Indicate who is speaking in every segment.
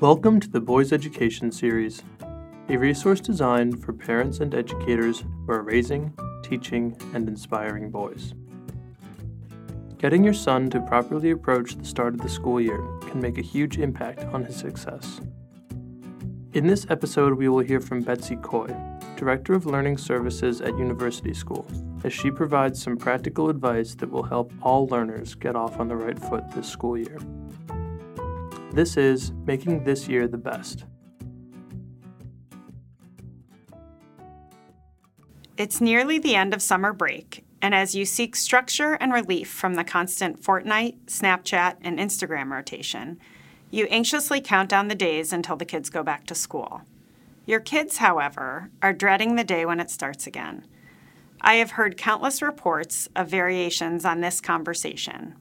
Speaker 1: Welcome to the Boys Education Series, a resource designed for parents and educators who are raising, teaching, and inspiring boys. Getting your son to properly approach the start of the school year can make a huge impact on his success. In this episode, we will hear from Betsy Coy, Director of Learning Services at University School, as she provides some practical advice that will help all learners get off on the right foot this school year. This is Making This Year the Best.
Speaker 2: It's nearly the end of summer break, and as you seek structure and relief from the constant Fortnite, Snapchat, and Instagram rotation, you anxiously count down the days until the kids go back to school. Your kids, however, are dreading the day when it starts again. I have heard countless reports of variations on this conversation.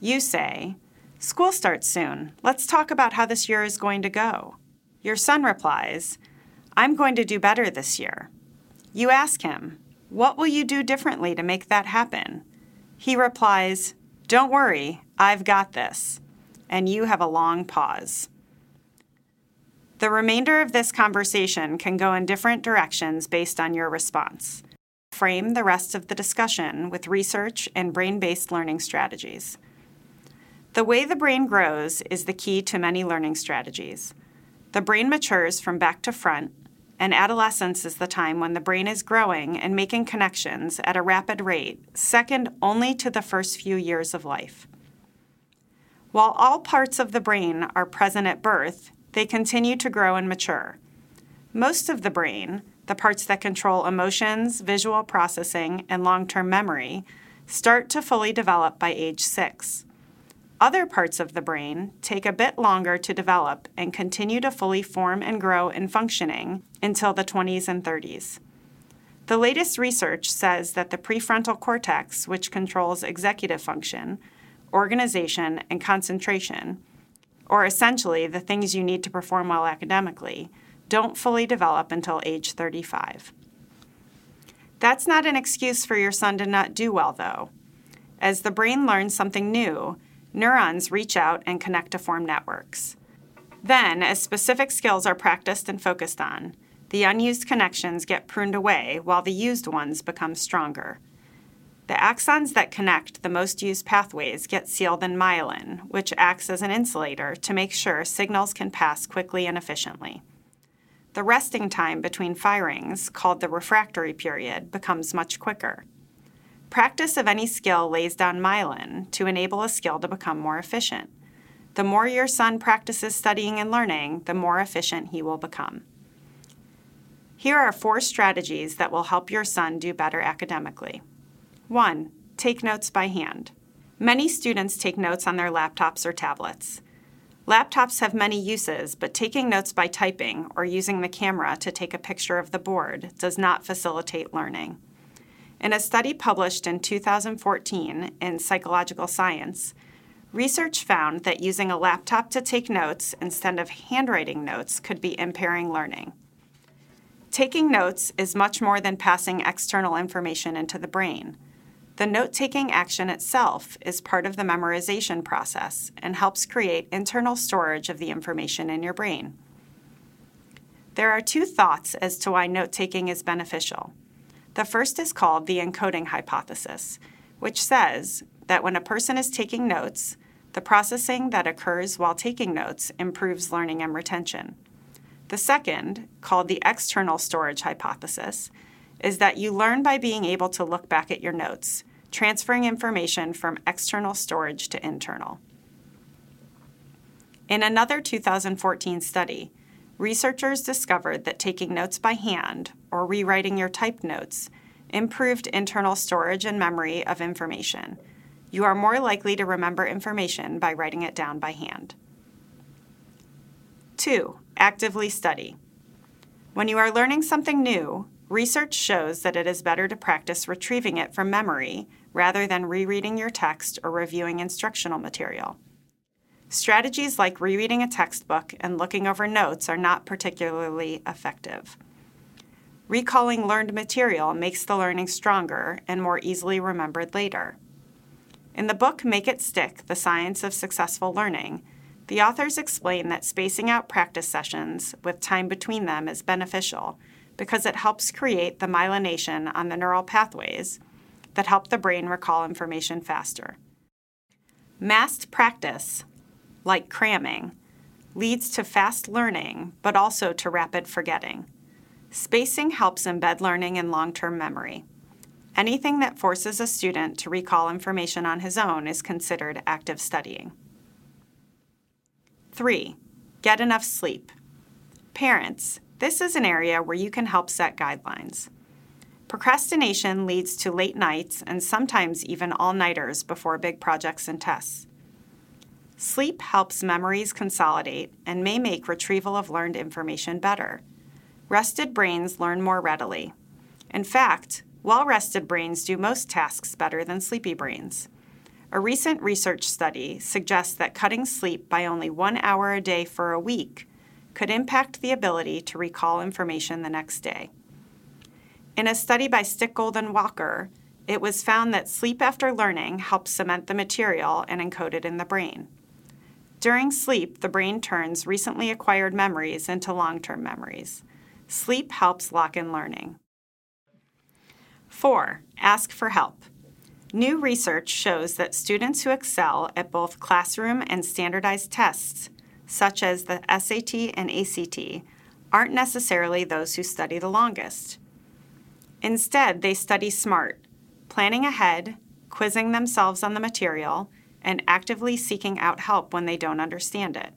Speaker 2: You say, School starts soon. Let's talk about how this year is going to go. Your son replies, I'm going to do better this year. You ask him, What will you do differently to make that happen? He replies, Don't worry, I've got this. And you have a long pause. The remainder of this conversation can go in different directions based on your response. Frame the rest of the discussion with research and brain based learning strategies. The way the brain grows is the key to many learning strategies. The brain matures from back to front, and adolescence is the time when the brain is growing and making connections at a rapid rate, second only to the first few years of life. While all parts of the brain are present at birth, they continue to grow and mature. Most of the brain, the parts that control emotions, visual processing, and long term memory, start to fully develop by age six. Other parts of the brain take a bit longer to develop and continue to fully form and grow in functioning until the 20s and 30s. The latest research says that the prefrontal cortex, which controls executive function, organization, and concentration, or essentially the things you need to perform well academically, don't fully develop until age 35. That's not an excuse for your son to not do well, though. As the brain learns something new, neurons reach out and connect to form networks. Then, as specific skills are practiced and focused on, the unused connections get pruned away while the used ones become stronger. The axons that connect the most used pathways get sealed in myelin, which acts as an insulator to make sure signals can pass quickly and efficiently. The resting time between firings, called the refractory period, becomes much quicker. Practice of any skill lays down myelin to enable a skill to become more efficient. The more your son practices studying and learning, the more efficient he will become. Here are four strategies that will help your son do better academically. 1. Take notes by hand. Many students take notes on their laptops or tablets. Laptops have many uses, but taking notes by typing or using the camera to take a picture of the board does not facilitate learning. In a study published in 2014 in Psychological Science, research found that using a laptop to take notes instead of handwriting notes could be impairing learning. Taking notes is much more than passing external information into the brain. The note taking action itself is part of the memorization process and helps create internal storage of the information in your brain. There are two thoughts as to why note taking is beneficial. The first is called the encoding hypothesis, which says that when a person is taking notes, the processing that occurs while taking notes improves learning and retention. The second, called the external storage hypothesis, is that you learn by being able to look back at your notes, transferring information from external storage to internal. In another 2014 study, researchers discovered that taking notes by hand or rewriting your typed notes improved internal storage and memory of information. You are more likely to remember information by writing it down by hand. 2. Actively study. When you are learning something new, research shows that it is better to practice retrieving it from memory rather than rereading your text or reviewing instructional material. Strategies like rereading a textbook and looking over notes are not particularly effective. Recalling learned material makes the learning stronger and more easily remembered later. In the book Make It Stick The Science of Successful Learning, The authors explain that spacing out practice sessions with time between them is beneficial because it helps create the myelination on the neural pathways that help the brain recall information faster. Massed practice, like cramming, leads to fast learning, but also to rapid forgetting. Spacing helps embed learning in long term memory. Anything that forces a student to recall information on his own is considered active studying. 3. Get enough sleep. Parents, this is an area where you can help set guidelines. Procrastination leads to late nights and sometimes even all nighters before big projects and tests. Sleep helps memories consolidate and may make retrieval of learned information better. Rested brains learn more readily. In fact, well rested brains do most tasks better than sleepy brains. A recent research study suggests that cutting sleep by only one hour a day for a week could impact the ability to recall information the next day. In a study by Stickgold and Walker, it was found that sleep after learning helps cement the material and encode it in the brain. During sleep, the brain turns recently acquired memories into long term memories. Sleep helps lock in learning. 4. Ask for help. New research shows that students who excel at both classroom and standardized tests, such as the SAT and ACT, aren't necessarily those who study the longest. Instead, they study smart, planning ahead, quizzing themselves on the material, and actively seeking out help when they don't understand it.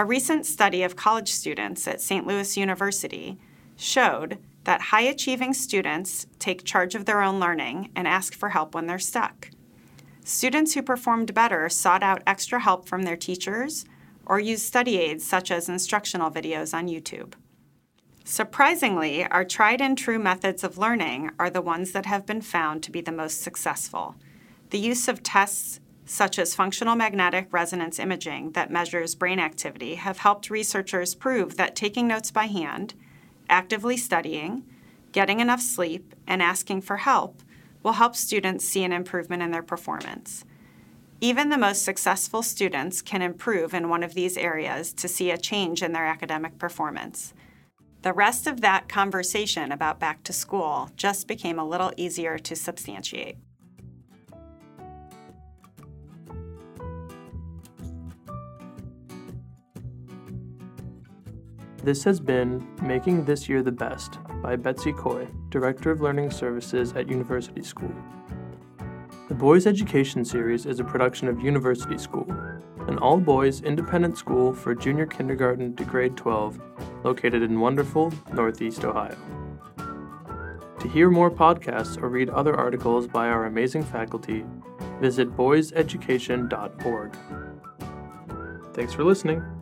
Speaker 2: A recent study of college students at St. Louis University showed that high achieving students take charge of their own learning and ask for help when they're stuck. Students who performed better sought out extra help from their teachers or used study aids such as instructional videos on YouTube. Surprisingly, our tried and true methods of learning are the ones that have been found to be the most successful. The use of tests such as functional magnetic resonance imaging that measures brain activity have helped researchers prove that taking notes by hand actively studying, getting enough sleep, and asking for help will help students see an improvement in their performance. Even the most successful students can improve in one of these areas to see a change in their academic performance. The rest of that conversation about back to school just became a little easier to substantiate.
Speaker 1: This has been Making This Year the Best by Betsy Coy, Director of Learning Services at University School. The Boys Education Series is a production of University School, an all boys independent school for junior kindergarten to grade 12, located in wonderful Northeast Ohio. To hear more podcasts or read other articles by our amazing faculty, visit boyseducation.org. Thanks for listening.